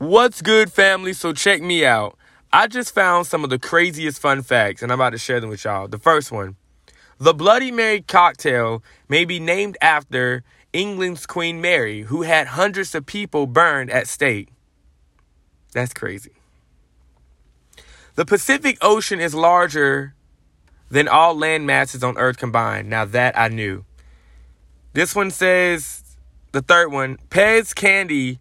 What's good, family? So check me out. I just found some of the craziest fun facts, and I'm about to share them with y'all. The first one the Bloody Mary cocktail may be named after England's Queen Mary, who had hundreds of people burned at stake. That's crazy. The Pacific Ocean is larger than all land masses on Earth combined. Now that I knew. This one says, the third one, Pez candy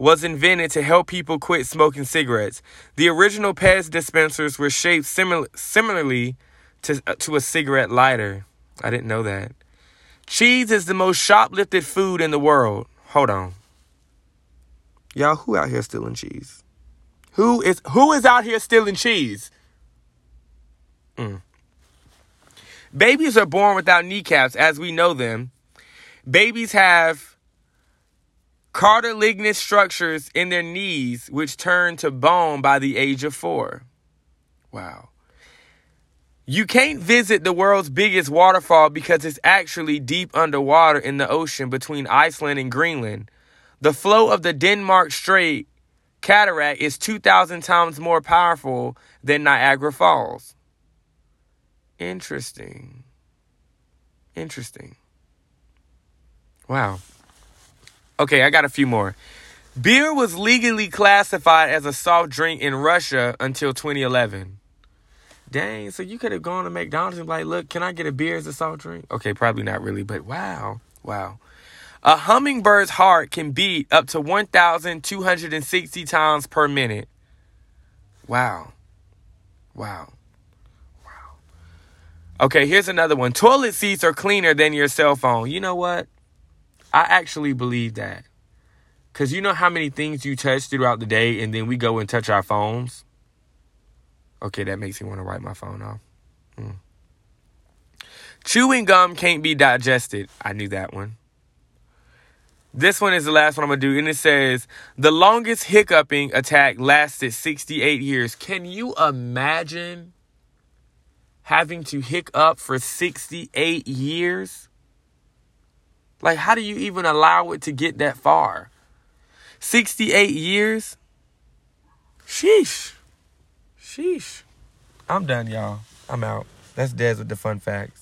was invented to help people quit smoking cigarettes. The original Pez dispensers were shaped simil- similarly to, uh, to a cigarette lighter. I didn't know that. Cheese is the most shoplifted food in the world. Hold on. Y'all, who out here stealing cheese? Who is who is out here stealing cheese? Mm. Babies are born without kneecaps as we know them. Babies have cartilaginous structures in their knees which turn to bone by the age of 4. Wow. You can't visit the world's biggest waterfall because it's actually deep underwater in the ocean between Iceland and Greenland. The flow of the Denmark Strait cataract is 2,000 times more powerful than Niagara Falls. Interesting. Interesting. Wow. Okay, I got a few more. Beer was legally classified as a soft drink in Russia until 2011. Dang, so you could have gone to McDonald's and like, look, can I get a beer as a soft drink? Okay, probably not really, but wow, wow. A hummingbird's heart can beat up to 1,260 times per minute. Wow. Wow. Wow. Okay, here's another one. Toilet seats are cleaner than your cell phone. You know what? I actually believe that. Because you know how many things you touch throughout the day, and then we go and touch our phones? Okay, that makes me want to wipe my phone off. Mm. Chewing gum can't be digested. I knew that one. This one is the last one I'm going to do. And it says the longest hiccuping attack lasted 68 years. Can you imagine having to hiccup for 68 years? Like, how do you even allow it to get that far? 68 years? Sheesh. Sheesh. I'm done, y'all. I'm out. That's Dez with the fun facts.